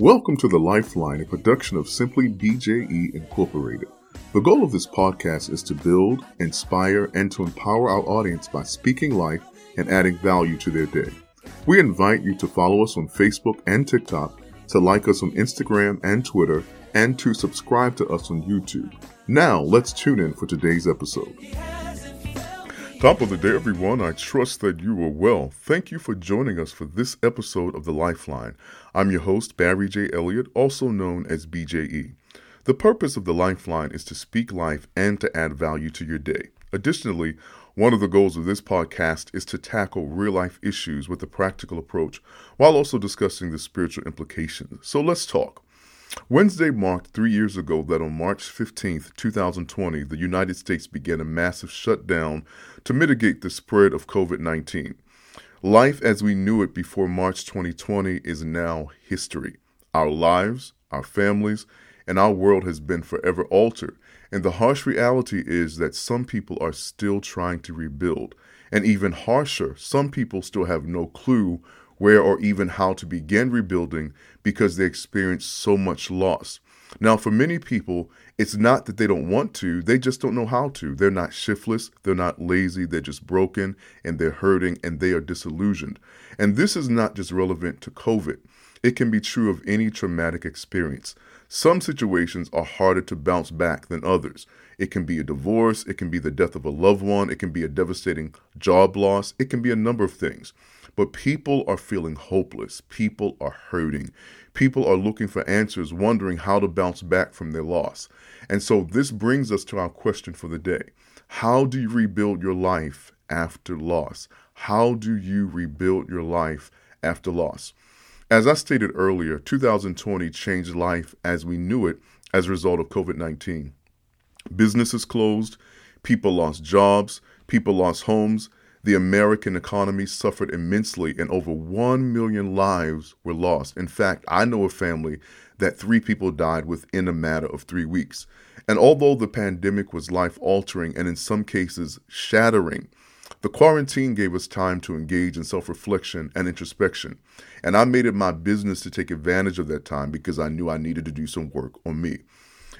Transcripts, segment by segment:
Welcome to The Lifeline, a production of Simply BJE Incorporated. The goal of this podcast is to build, inspire, and to empower our audience by speaking life and adding value to their day. We invite you to follow us on Facebook and TikTok, to like us on Instagram and Twitter, and to subscribe to us on YouTube. Now, let's tune in for today's episode. Top of the day, everyone. I trust that you are well. Thank you for joining us for this episode of The Lifeline. I'm your host, Barry J. Elliott, also known as BJE. The purpose of The Lifeline is to speak life and to add value to your day. Additionally, one of the goals of this podcast is to tackle real life issues with a practical approach while also discussing the spiritual implications. So let's talk. Wednesday marked three years ago that on March 15, 2020, the United States began a massive shutdown to mitigate the spread of COVID 19. Life as we knew it before March 2020 is now history. Our lives, our families, and our world has been forever altered. And the harsh reality is that some people are still trying to rebuild. And even harsher, some people still have no clue where or even how to begin rebuilding because they experience so much loss. Now, for many people, it's not that they don't want to, they just don't know how to. They're not shiftless, they're not lazy, they're just broken and they're hurting and they are disillusioned. And this is not just relevant to COVID, it can be true of any traumatic experience. Some situations are harder to bounce back than others. It can be a divorce, it can be the death of a loved one, it can be a devastating job loss, it can be a number of things. But people are feeling hopeless. People are hurting. People are looking for answers, wondering how to bounce back from their loss. And so this brings us to our question for the day How do you rebuild your life after loss? How do you rebuild your life after loss? As I stated earlier, 2020 changed life as we knew it as a result of COVID 19. Businesses closed, people lost jobs, people lost homes, the American economy suffered immensely and over 1 million lives were lost. In fact, I know a family that three people died within a matter of three weeks. And although the pandemic was life altering and in some cases shattering, the quarantine gave us time to engage in self reflection and introspection. And I made it my business to take advantage of that time because I knew I needed to do some work on me.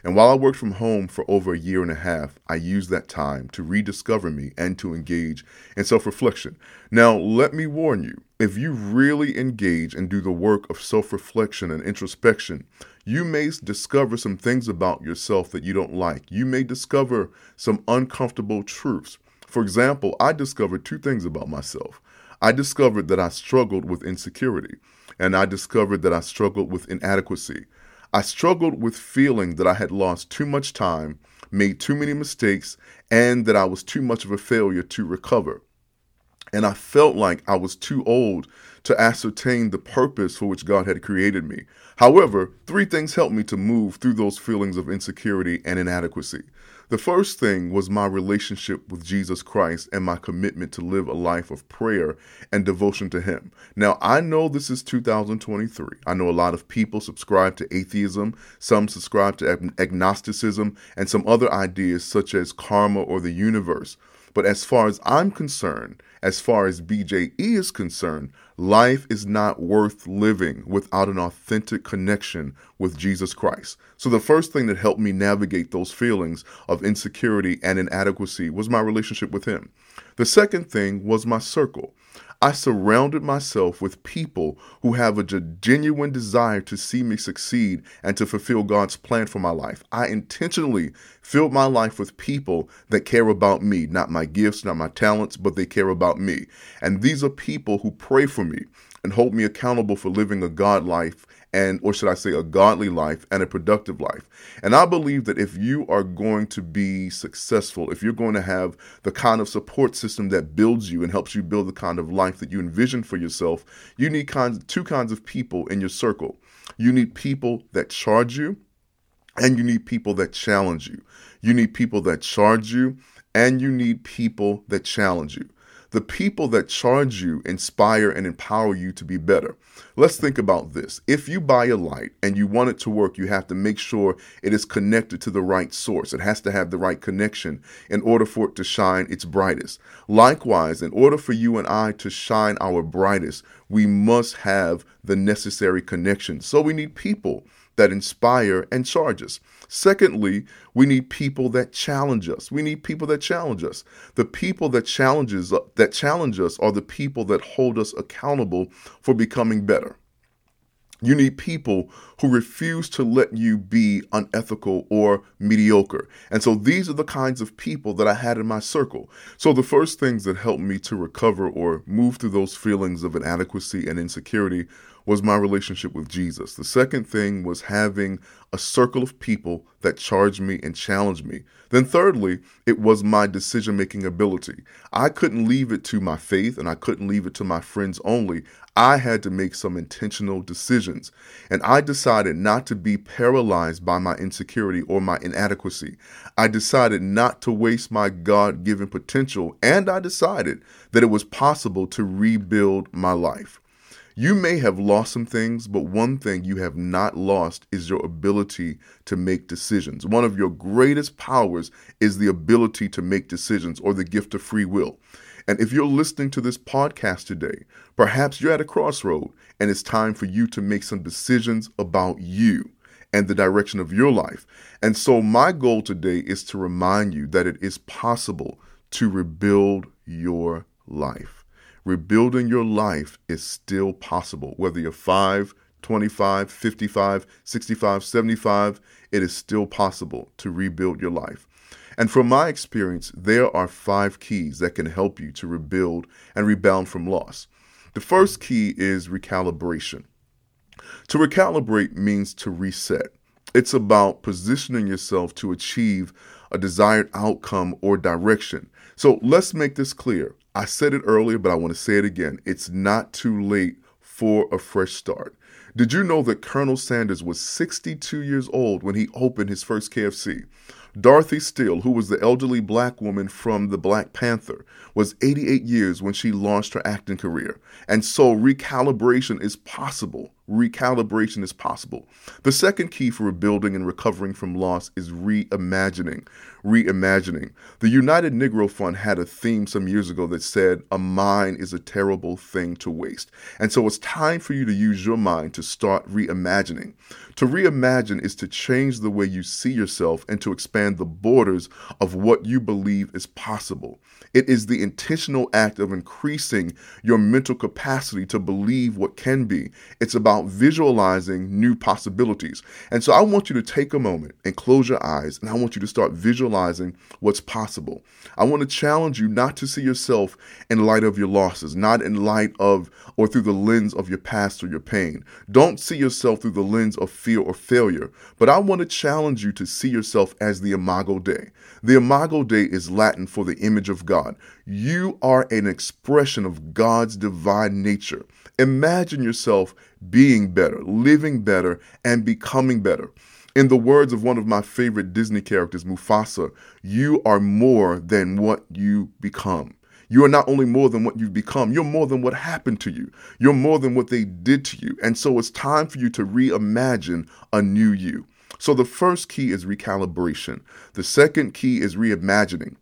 And while I worked from home for over a year and a half, I used that time to rediscover me and to engage in self reflection. Now, let me warn you if you really engage and do the work of self reflection and introspection, you may discover some things about yourself that you don't like. You may discover some uncomfortable truths. For example, I discovered two things about myself. I discovered that I struggled with insecurity, and I discovered that I struggled with inadequacy. I struggled with feeling that I had lost too much time, made too many mistakes, and that I was too much of a failure to recover. And I felt like I was too old to ascertain the purpose for which God had created me. However, three things helped me to move through those feelings of insecurity and inadequacy. The first thing was my relationship with Jesus Christ and my commitment to live a life of prayer and devotion to Him. Now, I know this is 2023. I know a lot of people subscribe to atheism, some subscribe to agnosticism, and some other ideas such as karma or the universe. But as far as I'm concerned, as far as BJE is concerned, life is not worth living without an authentic connection with Jesus Christ. So, the first thing that helped me navigate those feelings of insecurity and inadequacy was my relationship with Him. The second thing was my circle. I surrounded myself with people who have a genuine desire to see me succeed and to fulfill God's plan for my life. I intentionally filled my life with people that care about me, not my gifts, not my talents, but they care about me. And these are people who pray for me and hold me accountable for living a God life and or should I say a godly life and a productive life. And I believe that if you are going to be successful, if you're going to have the kind of support system that builds you and helps you build the kind of life that you envision for yourself, you need kinds two kinds of people in your circle. You need people that charge you and you need people that challenge you. You need people that charge you and you need people that challenge you. The people that charge you, inspire, and empower you to be better. Let's think about this. If you buy a light and you want it to work, you have to make sure it is connected to the right source. It has to have the right connection in order for it to shine its brightest. Likewise, in order for you and I to shine our brightest, we must have the necessary connection. So we need people that inspire and charge us. Secondly, we need people that challenge us. We need people that challenge us. The people that challenges that challenge us are the people that hold us accountable for becoming better. You need people who refuse to let you be unethical or mediocre. And so these are the kinds of people that I had in my circle. So the first things that helped me to recover or move through those feelings of inadequacy and insecurity was my relationship with Jesus. The second thing was having a circle of people that charged me and challenged me. Then, thirdly, it was my decision making ability. I couldn't leave it to my faith and I couldn't leave it to my friends only. I had to make some intentional decisions. And I decided not to be paralyzed by my insecurity or my inadequacy. I decided not to waste my God given potential. And I decided that it was possible to rebuild my life. You may have lost some things, but one thing you have not lost is your ability to make decisions. One of your greatest powers is the ability to make decisions or the gift of free will. And if you're listening to this podcast today, perhaps you're at a crossroad and it's time for you to make some decisions about you and the direction of your life. And so, my goal today is to remind you that it is possible to rebuild your life rebuilding your life is still possible. Whether you're 5, 25, 55, 65, 75, it is still possible to rebuild your life. And from my experience, there are five keys that can help you to rebuild and rebound from loss. The first key is recalibration. To recalibrate means to reset. It's about positioning yourself to achieve a desired outcome or direction. So let's make this clear. I said it earlier, but I want to say it again. It's not too late for a fresh start. Did you know that Colonel Sanders was 62 years old when he opened his first KFC? Dorothy Steel, who was the elderly black woman from the Black Panther, was 88 years when she launched her acting career. And so recalibration is possible. Recalibration is possible. The second key for rebuilding and recovering from loss is reimagining reimagining. The United Negro Fund had a theme some years ago that said, A mind is a terrible thing to waste. And so it's time for you to use your mind to start reimagining. To reimagine is to change the way you see yourself and to expand the borders of what you believe is possible. It is the intentional act of increasing your mental capacity to believe what can be. It's about visualizing new possibilities. And so I want you to take a moment and close your eyes and I want you to start visualizing visualizing what's possible. I want to challenge you not to see yourself in light of your losses, not in light of or through the lens of your past or your pain. Don't see yourself through the lens of fear or failure, but I want to challenge you to see yourself as the Imago Dei. The Imago Dei is Latin for the image of God. You are an expression of God's divine nature. Imagine yourself being better, living better, and becoming better. In the words of one of my favorite Disney characters, Mufasa, you are more than what you become. You are not only more than what you've become, you're more than what happened to you. You're more than what they did to you. And so it's time for you to reimagine a new you. So the first key is recalibration. The second key is reimagining.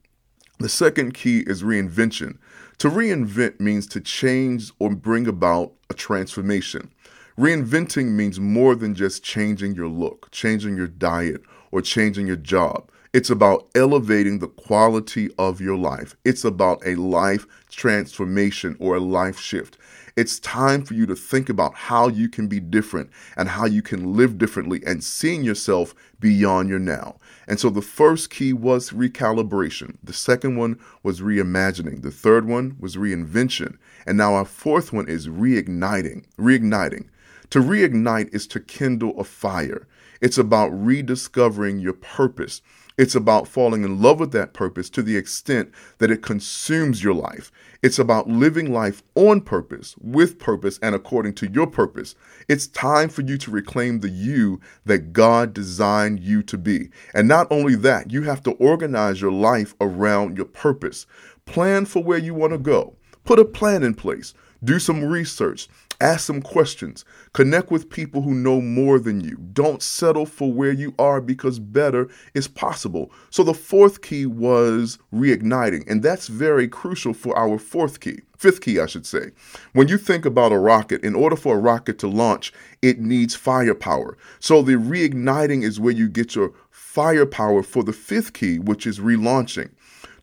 The second key is reinvention. To reinvent means to change or bring about a transformation. Reinventing means more than just changing your look, changing your diet, or changing your job. It's about elevating the quality of your life. It's about a life transformation or a life shift. It's time for you to think about how you can be different and how you can live differently and seeing yourself beyond your now. And so the first key was recalibration. The second one was reimagining. The third one was reinvention. And now our fourth one is reigniting. Reigniting. To reignite is to kindle a fire. It's about rediscovering your purpose. It's about falling in love with that purpose to the extent that it consumes your life. It's about living life on purpose, with purpose, and according to your purpose. It's time for you to reclaim the you that God designed you to be. And not only that, you have to organize your life around your purpose. Plan for where you want to go. Put a plan in place. Do some research. Ask some questions. Connect with people who know more than you. Don't settle for where you are because better is possible. So the fourth key was reigniting, and that's very crucial for our fourth key. Fifth key, I should say. When you think about a rocket, in order for a rocket to launch, it needs firepower. So the reigniting is where you get your firepower for the fifth key, which is relaunching.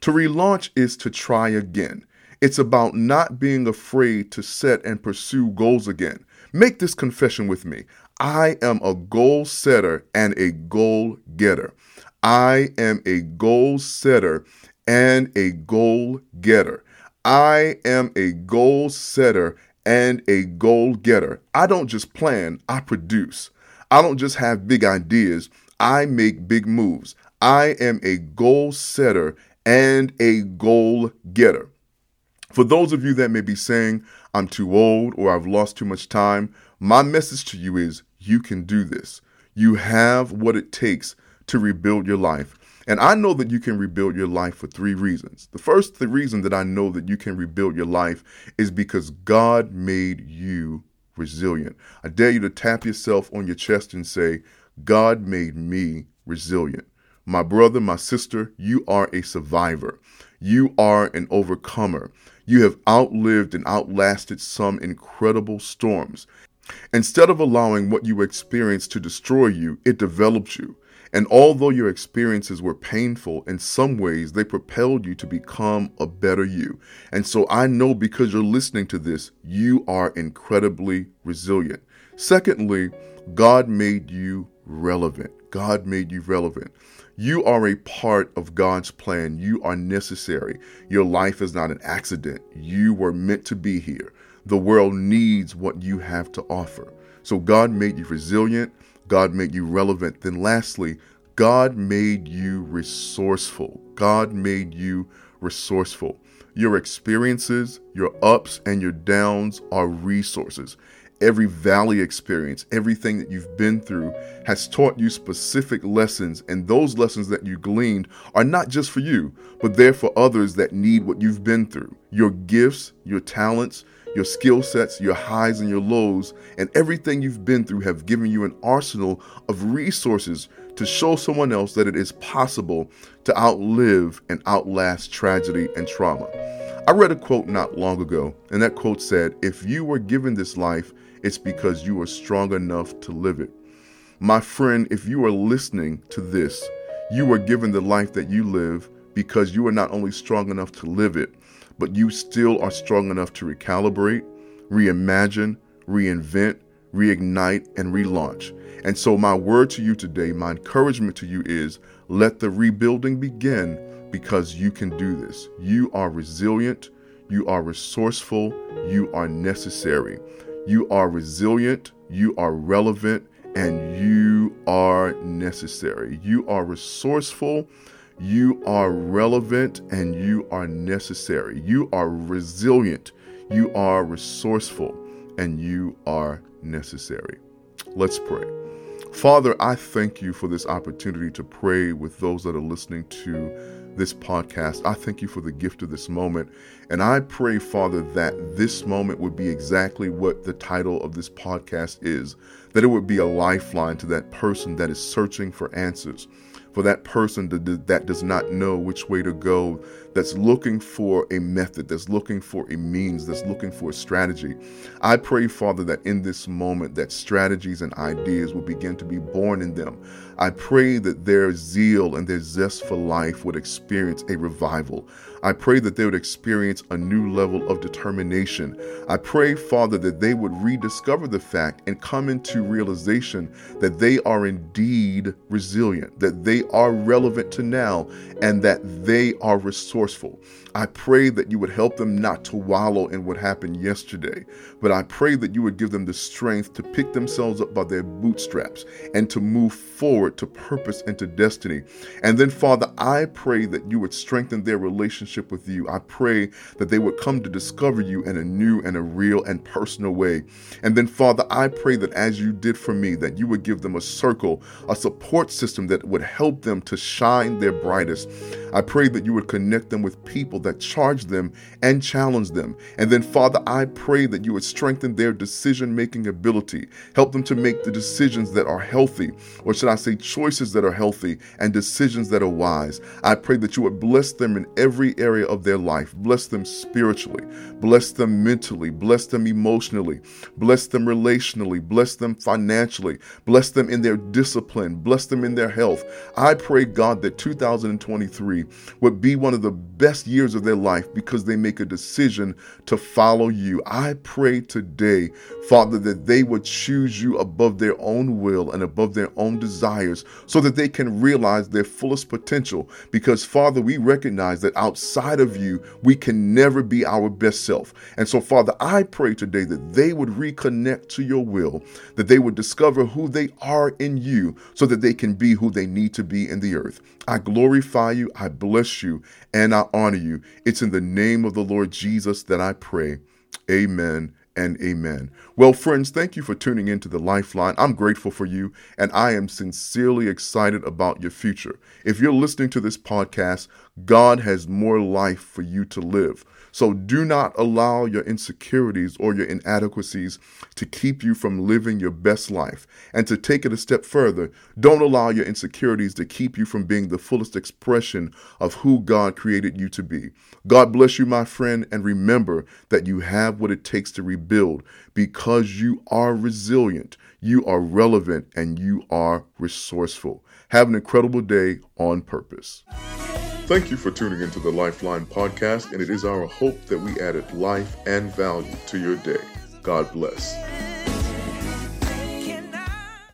To relaunch is to try again. It's about not being afraid to set and pursue goals again. Make this confession with me. I am a goal setter and a goal getter. I am a goal setter and a goal getter. I am a goal setter and a goal getter. I don't just plan, I produce. I don't just have big ideas, I make big moves. I am a goal setter and a goal getter. For those of you that may be saying, I'm too old or I've lost too much time, my message to you is you can do this. You have what it takes to rebuild your life. And I know that you can rebuild your life for three reasons. The first the reason that I know that you can rebuild your life is because God made you resilient. I dare you to tap yourself on your chest and say, God made me resilient. My brother, my sister, you are a survivor. You are an overcomer. You have outlived and outlasted some incredible storms. Instead of allowing what you experienced to destroy you, it developed you. And although your experiences were painful, in some ways they propelled you to become a better you. And so I know because you're listening to this, you are incredibly resilient. Secondly, God made you relevant. God made you relevant. You are a part of God's plan. You are necessary. Your life is not an accident. You were meant to be here. The world needs what you have to offer. So God made you resilient. God made you relevant. Then, lastly, God made you resourceful. God made you resourceful. Your experiences, your ups and your downs are resources every valley experience, everything that you've been through has taught you specific lessons. And those lessons that you gleaned are not just for you, but they're for others that need what you've been through. Your gifts, your talents, your skill sets, your highs and your lows, and everything you've been through have given you an arsenal of resources to show someone else that it is possible to outlive and outlast tragedy and trauma. I read a quote not long ago, and that quote said, If you were given this life, it's because you are strong enough to live it. My friend, if you are listening to this, you are given the life that you live because you are not only strong enough to live it, but you still are strong enough to recalibrate, reimagine, reinvent, reignite, and relaunch. And so, my word to you today, my encouragement to you is let the rebuilding begin because you can do this. You are resilient, you are resourceful, you are necessary. You are resilient, you are relevant, and you are necessary. You are resourceful, you are relevant, and you are necessary. You are resilient, you are resourceful, and you are necessary. Let's pray. Father, I thank you for this opportunity to pray with those that are listening to this podcast. I thank you for the gift of this moment. And I pray, Father, that this moment would be exactly what the title of this podcast is that it would be a lifeline to that person that is searching for answers for that person that does not know which way to go, that's looking for a method, that's looking for a means, that's looking for a strategy. I pray, Father, that in this moment that strategies and ideas will begin to be born in them. I pray that their zeal and their zest for life would experience a revival. I pray that they would experience a new level of determination. I pray, Father, that they would rediscover the fact and come into realization that they are indeed resilient, that they are relevant to now, and that they are resourceful. I pray that you would help them not to wallow in what happened yesterday, but I pray that you would give them the strength to pick themselves up by their bootstraps and to move forward to purpose and to destiny. And then, Father, I pray that you would strengthen their relationship with you. I pray that they would come to discover you in a new and a real and personal way. And then, Father, I pray that as you did for me, that you would give them a circle, a support system that would help them to shine their brightest. I pray that you would connect them them with people that charge them and challenge them. And then, Father, I pray that you would strengthen their decision making ability. Help them to make the decisions that are healthy, or should I say, choices that are healthy and decisions that are wise. I pray that you would bless them in every area of their life. Bless them spiritually, bless them mentally, bless them emotionally, bless them relationally, bless them financially, bless them in their discipline, bless them in their health. I pray, God, that 2023 would be one of the best years of their life because they make a decision to follow you. I pray today, Father, that they would choose you above their own will and above their own desires so that they can realize their fullest potential. Because, Father, we recognize that outside of you, we can never be our best self. And so, Father, I pray today that they would reconnect to your will, that they would discover who they are in you so that they can be who they need to be in the earth. I glorify you, I bless you, and I honor you. It's in the name of the Lord Jesus that I pray. Amen and amen. Well, friends, thank you for tuning into the Lifeline. I'm grateful for you, and I am sincerely excited about your future. If you're listening to this podcast, God has more life for you to live. So do not allow your insecurities or your inadequacies to keep you from living your best life. And to take it a step further, don't allow your insecurities to keep you from being the fullest expression of who God created you to be. God bless you, my friend, and remember that you have what it takes to rebuild because you are resilient, you are relevant, and you are resourceful. Have an incredible day on purpose. Thank you for tuning into the Lifeline podcast, and it is our hope that we added life and value to your day. God bless.